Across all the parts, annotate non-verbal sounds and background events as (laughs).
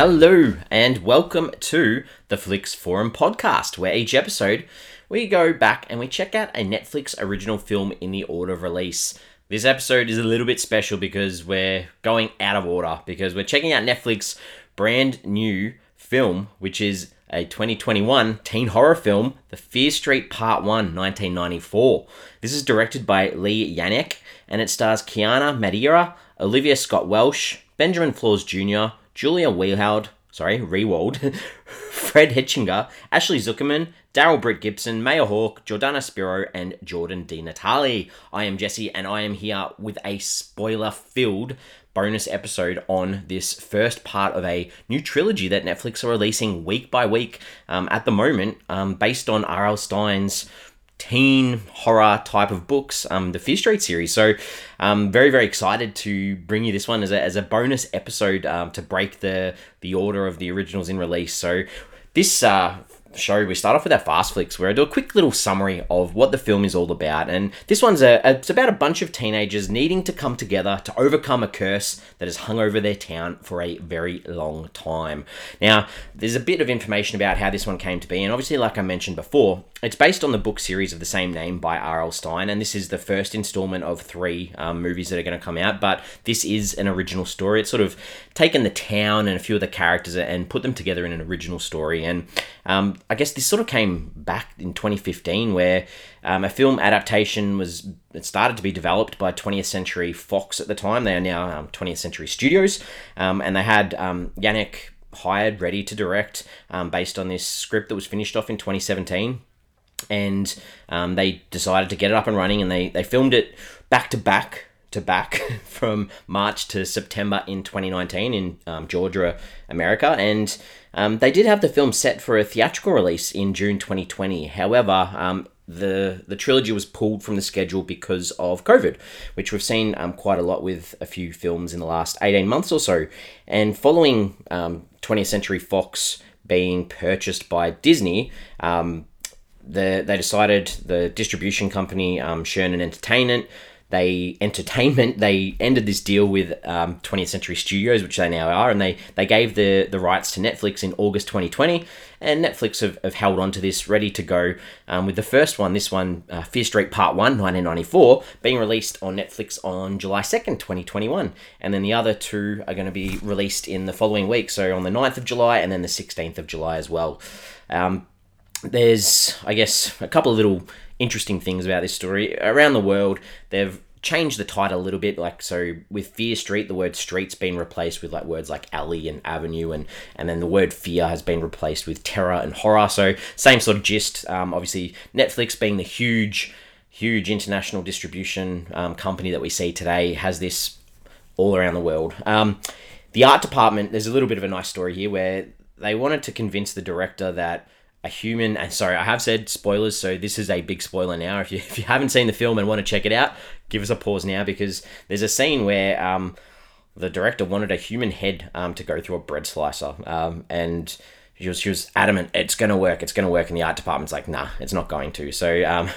Hello, and welcome to the Flix Forum podcast, where each episode we go back and we check out a Netflix original film in the order of release. This episode is a little bit special because we're going out of order because we're checking out Netflix brand new film, which is a 2021 teen horror film, The Fear Street Part 1, 1994. This is directed by Leigh Janiak and it stars Kiana Madeira, Olivia Scott Welch, Benjamin Flores Jr., Julia Wheelhoud, sorry, Rehwald, (laughs) Fred Hechinger, Ashley Zukerman, Darrell Britt Gibson, Maya Hawke, Jordana Spiro, and Jordyn DiNatale. I am Jesse, and I am here with a spoiler filled bonus episode on this first part of a new trilogy that Netflix are releasing week by week um, at the moment, um, based on R.L. Stine's teen horror type of books, um, the Fear Street series. So I'm um, very, very excited to bring you this one as a, as a bonus episode um, to break the, the order of the originals in release. So this uh, show, we start off with our fast flicks, where I do a quick little summary of what the film is all about. And this one's a, it's about a bunch of teenagers needing to come together to overcome a curse that has hung over their town for a very long time. Now, there's a bit of information about how this one came to be, and obviously, like I mentioned before, it's based on the book series of the same name by R.L. Stine, and this is the first installment of three um, movies that are going to come out. But this is an original story. It's sort of taken the town and a few of the characters and put them together in an original story. And um, I guess this sort of came back in 2015, where um, a film adaptation was it started to be developed by 20th Century Fox at the time. They are now 20th um, Century Studios, um, and they had um, Janiak hired, ready to direct, based on this script that was finished off in 2017 and um, they decided to get it up and running and they, they filmed it back to back to back (laughs) from March to September in 2019 in um, Georgia, America. And um, they did have the film set for a theatrical release in June 2020. However, um, the the trilogy was pulled from the schedule because of COVID, which we've seen um, quite a lot with a few films in the last 18 months or so. And following 20th um, Century Fox being purchased by Disney, um, the, they decided the distribution company um, Chernin Entertainment they entertainment they ended this deal with um, 20th Century Studios, which they now are, and they they gave the the rights to Netflix in August 2020, and Netflix have, have held on to this, ready to go. Um, with the first one, this one, uh, Fear Street Part One, 1994, being released on Netflix on July 2nd, 2021, and then the other two are going to be released in the following week, so on the 9th of July and then the 16th of July as well. Um, there's, I guess, a couple of little interesting things about this story. Around the world, they've changed the title a little bit. Like, so with Fear Street, the word street's been replaced with like words like alley and avenue, and, and then the word fear has been replaced with terror and horror. So, same sort of gist. Um, obviously, Netflix being the huge, huge international distribution um, company that we see today has this all around the world. Um, the art department, there's a little bit of a nice story here where they wanted to convince the director that a human and sorry i have said spoilers so this is a big spoiler now. If you, (laughs) if you haven't seen the film and want to check it out give us a pause now because there's a scene where um, the director wanted a human head um, to go through a bread slicer um, and she was, she was adamant it's going to work it's going to work and the art department's like nah it's not going to. So um,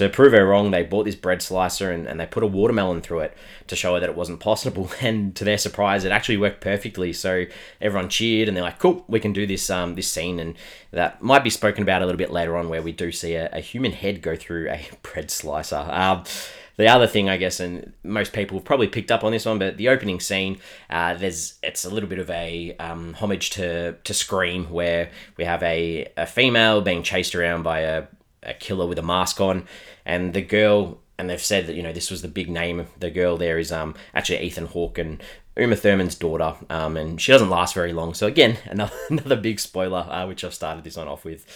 to prove her wrong they bought this bread slicer and, and they put a watermelon through it to show her that it wasn't possible. (laughs) And to their surprise it actually worked perfectly. So everyone cheered and they're like cool we can do this um, this scene. And that might be spoken about a little bit later on where we do see a, a human head go through a (laughs) bread slicer. Um, the other thing, I guess, and most people have probably picked up on this one, but the opening scene, uh, there's it's a little bit of a um, homage to to Scream, where we have a, a female being chased around by a, a killer with a mask on, and the girl. And they've said that you know this was the big name. The girl there is um actually Ethan Hawke and Uma Thurman's daughter, um, and she doesn't last very long. So again, (laughs) another another big spoiler, uh, which I've started this one off with.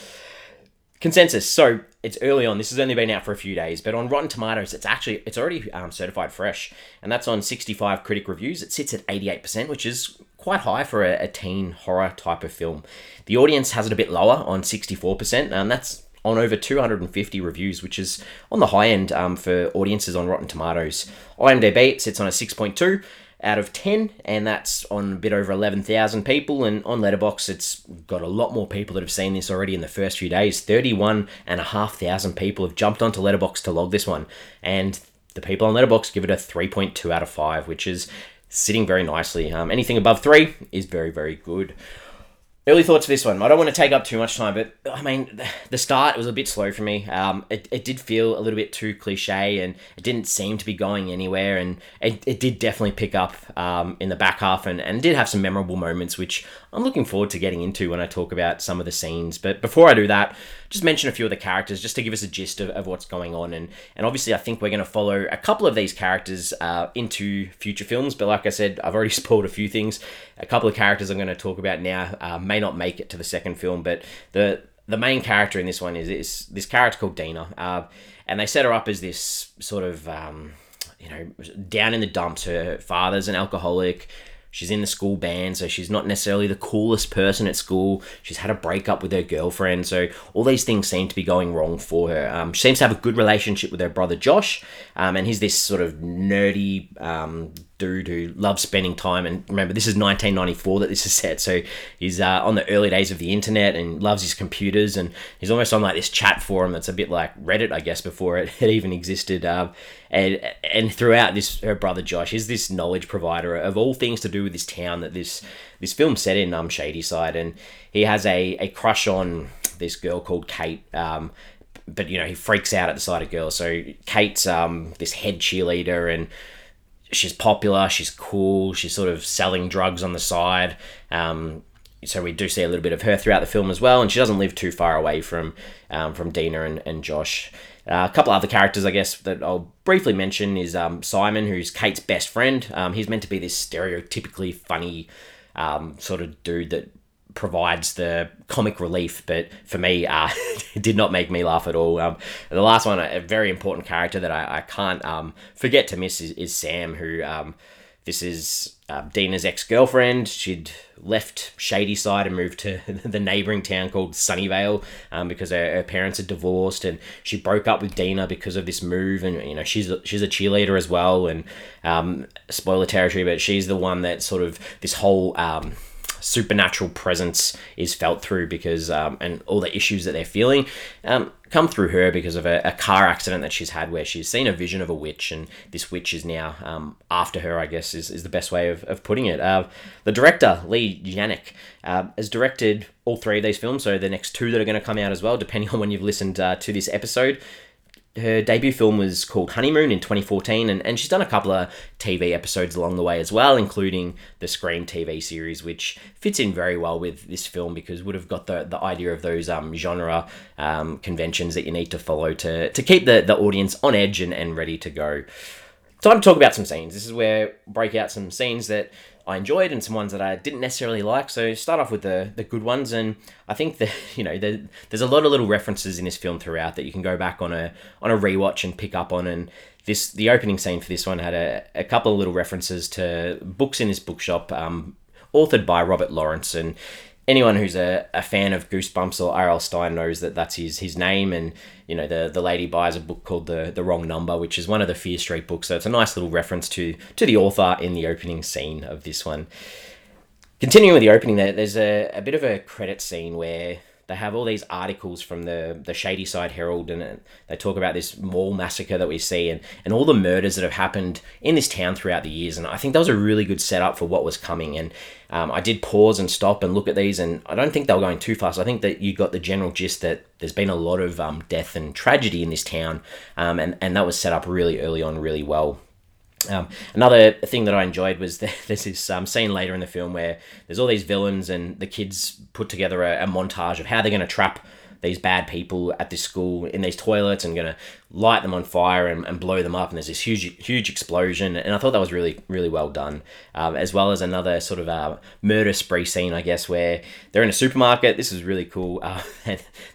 Consensus. So it's early on. This has only been out for a few days, but on Rotten Tomatoes, it's actually it's already um, certified fresh, and that's on 65 critic reviews. It sits at 88%, which is quite high for a, a teen horror type of film. The audience has it a bit lower on 64%, and that's on over 250 reviews, which is on the high end um, for audiences on Rotten Tomatoes. IMDb sits on a 6.2 out of 10, and that's on a bit over 11,000 people. And on Letterboxd, it's got a lot more people that have seen this already in the first few days. 31,500 people have jumped onto Letterboxd to log this one. And the people on Letterboxd give it a 3.2 out of 5, which is sitting very nicely. Um, anything above three is very, very good. Early thoughts for this one. I don't want to take up too much time, but I mean, the start was a bit slow for me. Um, it, it did feel a little bit too cliche and it didn't seem to be going anywhere. And it, it did definitely pick up um, in the back half and, and did have some memorable moments, which I'm looking forward to getting into when I talk about some of the scenes. But before I do that, just mention a few of the characters just to give us a gist of, of what's going on. And, and obviously, I think we're going to follow a couple of these characters uh, into future films. But like I said, I've already (laughs) spoiled a few things. A couple of characters I'm going to talk about now uh, may not make it to the second film, but the the main character in this one is, is this character called Deena. Uh, and they set her up as this sort of, um, you know, down in the dumps. Her father's an alcoholic. She's in the school band, so she's not necessarily the coolest person at school. She's had a breakup with her girlfriend, so all these things seem to be going wrong for her. Um, she seems to have a good relationship with her brother Josh, um, and he's this sort of nerdy um, dude who loves spending time. And remember, this is 1994 that this is set, so he's uh, on the early days of the internet and loves his computers. And he's almost on like this chat forum that's a bit like Reddit, I guess, before it, (laughs) it even existed. Um, and and throughout this, her brother Josh is this knowledge provider of all things to do with this town that this this film set in um Shadyside, and he has a a crush on this girl called Kate. Um, but you know he freaks out at the sight of girls. So Kate's um this head cheerleader and she's popular, she's cool, she's sort of selling drugs on the side. Um, so we do see a little bit of her throughout the film as well, and she doesn't live too far away from um, from Deena and, and Josh. Uh, a couple other characters, I guess, that I'll briefly mention is um, Simon, who's Kate's best friend. Um, he's meant to be this stereotypically funny um, sort of dude that provides the comic relief, but for me, uh, (laughs) did not make me laugh at all. Um, the last one, a very important character that I, I can't um, forget to miss is, is Sam, who um, this is uh, Deena's ex girlfriend. She'd left Shadyside and moved to (laughs) the neighboring town called Sunnyvale um, because her, her, parents had divorced, and she broke up with Deena because of this move. And you know she's a, she's a cheerleader as well, and um, spoiler territory, but she's the one that sort of this whole um, supernatural presence is felt through because um, and all the issues that they're feeling um, come through her because of a, a, car accident that she's had where she's seen a vision of a witch and this witch is now um, after her i guess is, is the best way of, of putting it. Uh, the director Leigh Janiak uh, has directed all three of these films so the next two that are going to come out as well depending (laughs) on when you've listened uh, to this episode her debut film was called Honeymoon in 2014, and, and she's done a couple of TV episodes along the way as well, including the Scream TV series, which fits in very well with this film because would have got the, the idea of those um, genre um, conventions that you need to follow to, to keep the, the audience on edge and, and ready to go. Time to talk about some scenes. This is where break out some scenes that I enjoyed and some ones that I didn't necessarily like. So start off with the the good ones, and I think that (laughs) you know the, there's a lot of little references in this film throughout that you can go back on a on a rewatch and pick up on. And this the opening scene for this one had a, a couple of little references to books in this bookshop, um, authored by Robert Lawrence, and anyone who's a, a fan of Goosebumps or R.L. Stine knows that that's his his name. And you know, the the lady buys a book called the the Wrong Number, which is one of the Fear Street books. So it's a nice little reference to to the author in the opening scene of this one. Continuing with the opening, there, there's a, a bit of a credit scene where they have all these articles from the the Shadyside Herald, and they talk about this mall massacre that we see, and and all the murders that have happened in this town throughout the years. And I think that was a really good setup for what was coming. And um, I did pause and stop and look at these, and I don't think they were going too fast. I think that you got the general gist that there's been a lot of um, death and tragedy in this town, um, and and that was set up really early on, really well. Um, another thing that I enjoyed was (laughs) that there's this um, scene later in the film where there's all these villains and the kids put together a, a montage of how they're going to trap these bad people at this school in these toilets and going to light them on fire and, and blow them up. And there's this huge, huge explosion. And I thought that was really, really well done. Um, as well as another sort of uh, murder spree scene, I guess, where they're in a supermarket. This is really cool. (laughs) Uh,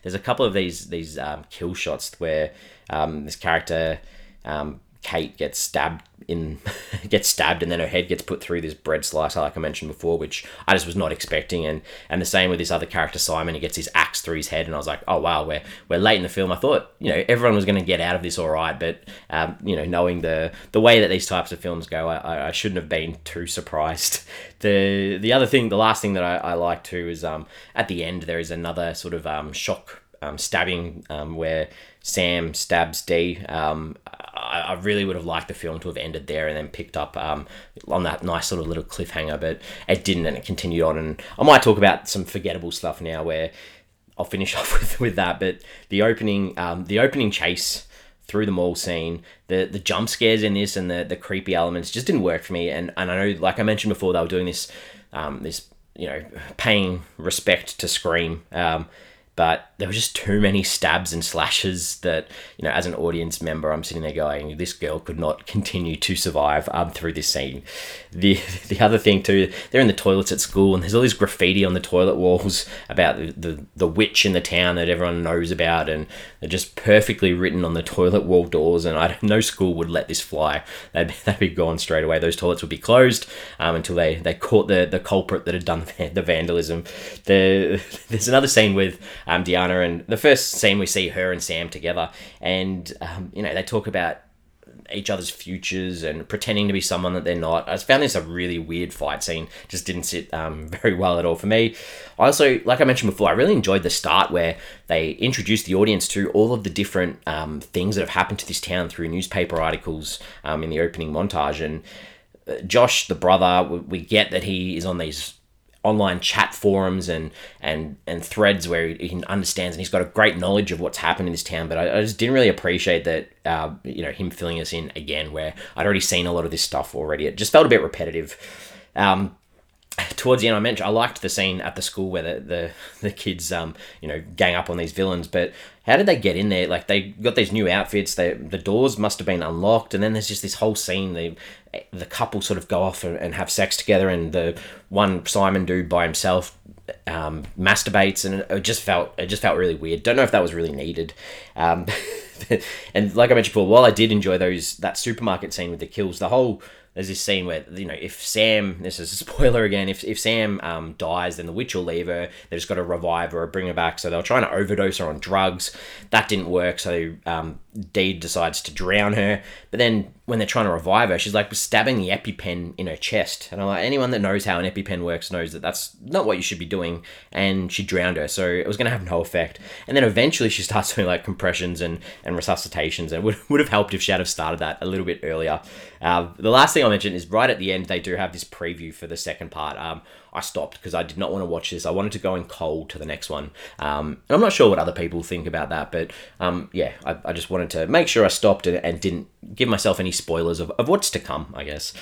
there's a couple of these these um, kill shots where um, this character um, Kate gets stabbed in (laughs) gets stabbed and then her head gets put through this bread slicer like I mentioned before, which I just was not expecting. And and the same with this other character Simon, he gets his axe through his head, and I was like, oh wow, we're we're late in the film. I thought you know everyone was going to get out of this all right, but um, you know knowing the the way that these types of films go, I, I shouldn't have been (laughs) too surprised. (laughs) The the other thing, the last thing that I, I like too is um at the end there is another sort of um shock um, stabbing um, where Sam stabs Dee. Um, I, really would have liked the film to have ended there and then picked up um, on that nice sort of little cliffhanger, but it didn't, and it continued on. And I might talk about some forgettable stuff now, where I'll finish (laughs) off with, with that. But the opening, um, the opening chase through the mall scene, the the jump scares in this and the the creepy elements just didn't work for me. And and I know, like I mentioned before, they were doing this, um, this you know, paying respect to Scream. Um, but there were just too many stabs and slashes that you know as an audience member i'm sitting there going this girl could not continue to survive um, through this scene. The the other thing too they're in the toilets at school and there's all this graffiti on the toilet walls about the, the, the witch in the town that everyone knows about and they're just perfectly written on the toilet wall doors and I no school would let this fly. They'd, (laughs) they'd be gone straight away. Those toilets would be closed um, until they, they caught the, the culprit that had done the vandalism. The, (laughs) there's another scene with um, and the first scene we see her and Sam together, and um, you know they talk about each other's futures and pretending to be someone that they're not. I found this a really weird fight scene. Just didn't sit um, (laughs) very well at all for me. I also, like I mentioned before, I really enjoyed the start where they introduced the audience to all of the different um, things that have happened to this town through newspaper articles um, in the opening montage. And uh, Josh, the brother, we get that he is on these online chat forums and and and threads where he, he, understands and he's got a great knowledge of what's happened in this town but I, I just didn't really appreciate that uh, you know him filling us in again where I'd already seen a lot of this stuff already it just felt a bit repetitive um, towards the end, I mentioned I liked the scene at the school where the the, (laughs) the kids um you know gang up on these villains. But how did they get in there? Like they got these new outfits. They the doors must have been unlocked, and then there's just this whole scene. The the couple sort of go off and, and have sex together, and the one Simon dude by himself um, masturbates, and it just felt it just felt really weird. Don't know if that was really needed. Um, (laughs) and like I mentioned before, while I did enjoy those that supermarket scene with the kills, the whole there's this scene where you know if Sam this is a spoiler again if, if Sam um, dies then the witch will leave her. They just got to revive her or bring her back. So they were trying to overdose her on drugs. That didn't work. So um, Deed decides to drown her. But then when they're trying to revive her she's like stabbing the EpiPen in her chest and I'm like anyone that knows how an EpiPen works knows that that's not what you should be doing and she drowned her so it was going to have no effect and then eventually she starts (laughs) doing like compressions and, and resuscitations and it would, would have helped if she had have started that a little bit earlier uh, the last thing I mentioned is right at the end they do have this preview for the second part. Um, I stopped because I did not want to watch this. I wanted to go in cold to the next one. Um, and I'm not sure what other people think about that, but um, yeah, I, I, just wanted to make sure I stopped and, and didn't give myself any spoilers of, of what's to come. I guess.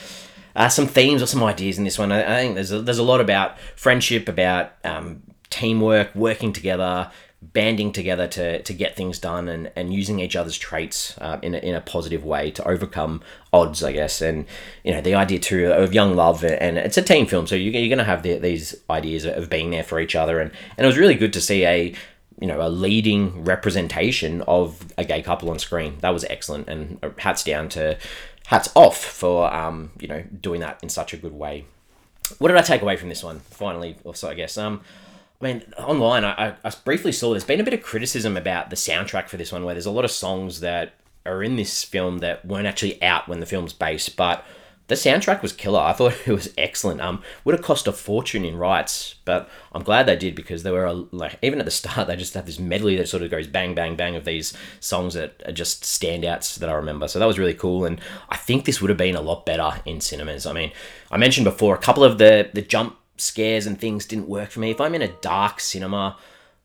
Uh, some themes or some ideas in this one. I, I think there's a, there's a lot about friendship, about um, teamwork, working together, banding together to, to get things done and, and using each other's traits uh, in, a, in a positive way to overcome odds, I guess. And, you know, the idea too of young love, and it's a team film, so you're, you're going to have the, these ideas of being there for each other. And, and it was really good to see a, you know, a leading representation of a gay couple on screen. That was excellent. And hats down to, hats off for, um, you know, doing that in such a good way. What did I take away from this one? Finally, also, I guess. Um, I mean, online, I, I briefly saw there's been a bit of criticism about the soundtrack for this one, where there's a lot of songs that are in this film that weren't actually out when the film's based, but the soundtrack was killer. I thought (laughs) it was excellent. Um, would have cost a fortune in rights, but I'm glad they did because there were a, like even at the (laughs) start they just have this medley that sort of goes bang bang bang of these songs that are just standouts that I remember. So that was really cool, and I think this would have been a lot better in cinemas. I mean, I mentioned before a couple of the the jump scares and things didn't work for me. If I'm in a dark cinema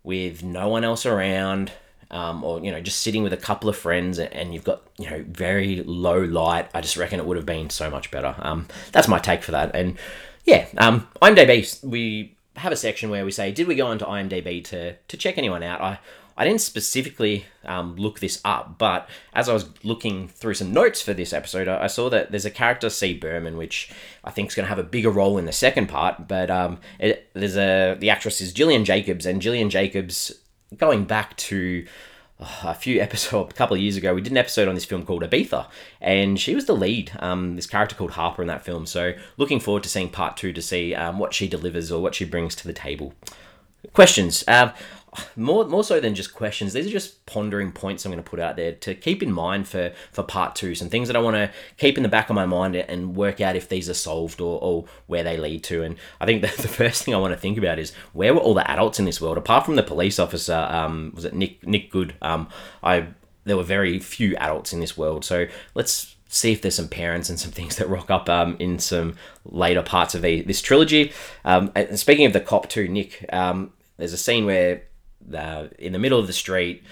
with no one else around, um, or you know just sitting with a couple of friends and you've got you know very low light, I just reckon it would have been so much better. Um, that's my take for that. And yeah, um, IMDb we have a section where we say, did we go onto IMDb to to check anyone out? I I didn't specifically um, look this up, but as I was looking through some notes for this episode, I, saw that there's a character, C. Berman, which I think is going to have a bigger role in the second part. But um, it, there's a the actress is Gillian Jacobs, and Gillian Jacobs, going back to oh, a few (laughs) episodes, a couple of years ago, we did an episode on this film called Ibiza, and she was the lead. Um, this character called Harper in that film. So looking forward to seeing part two to see um, what she delivers or what she brings to the table. Questions. Uh, more more so than just questions these are just pondering points i'm going to put out there to keep in mind for for part two some things that i want to keep in the back of my mind and work out if these are solved or, or where they lead to and i think (laughs) that the first thing i want to think about is where were all the adults in this world apart from the police officer um, was it nick nick Goode um, i there were very few adults in this world. So let's see if there's some parents and some things that rock up um, in some later parts of a, this trilogy. Um, speaking of the cop too, Nick, um, there's a scene where in the middle of the street,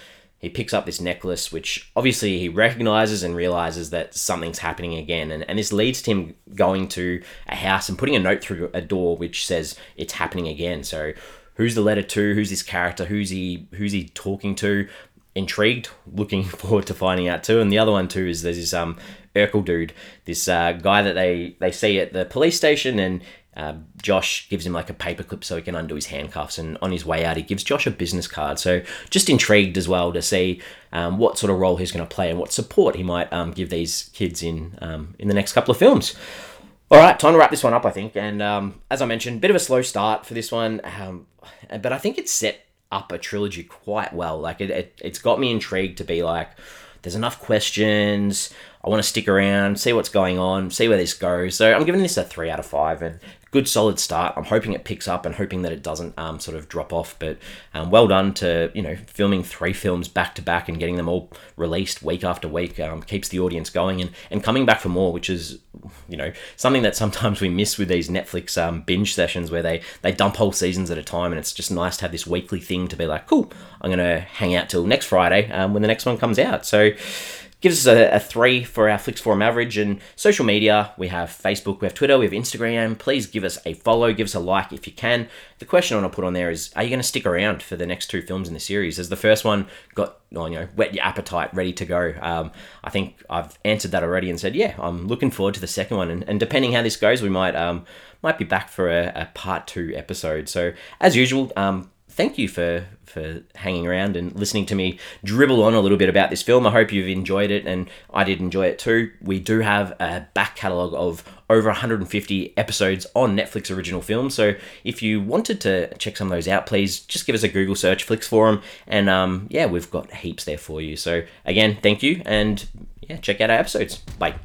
he picks up this necklace, which obviously he recognizes and realizes that something's happening again. And, and this leads to him going to a house and putting a note through a door which says it's happening again. So who's the letter to? Who's this character? Who's he who's he talking to? Intrigued, looking (laughs) forward to finding out too. And the other one too is there's this um Urkel dude, this uh, guy that they they see at the police station, and uh, Josh gives him like a paperclip so he can undo his handcuffs. And on his way out, he gives Josh a business card. So just intrigued as well to see um, what sort of role he's going to play and what support he might um, give these kids in um, in the next couple of films. All right, time to wrap this one up, I think. And um, as I mentioned, bit of a slow start for this one, um, but I think it's set up a trilogy quite well. Like it, it, it's got me intrigued to be like, there's enough questions. I want to stick around, see what's going on, see where this goes. So I'm giving this a three out of five, and good solid start. I'm hoping it picks up and hoping that it doesn't um, sort of drop off. But um, well done to you know filming three films back to back and getting them all released week after week um, keeps the audience going and, and coming back for more, which is you know something that sometimes we miss with these Netflix um, binge sessions where they they dump whole seasons at a time, and it's just nice to have this weekly thing to be like, cool, I'm gonna hang out till next Friday um, when the next one comes out. So gives us a, a, three for our Flix Forum average. And social media, we have Facebook, we have Twitter, we have Instagram. Please give us a follow, give us a like if you can. The question I want to put on there is Are you going to stick around for the next two films in the series? As the first one got, you know, whet your appetite, ready to go. Um, I think I've answered that already and said, Yeah, I'm looking forward to the second one. And, and depending how this goes, we might. Um, might be back for a, a part two episode. So, as usual, um, thank you for for hanging around and listening to me dribble on a little bit about this film. I hope you've enjoyed it, and I did enjoy it too. We do have a back catalogue of over 150 episodes on Netflix original films. So if you wanted to check some of those out, please just give us a Google search, Flix Forum, and um, yeah, we've got heaps there for you. So again, thank you, and yeah, check out our episodes. Bye.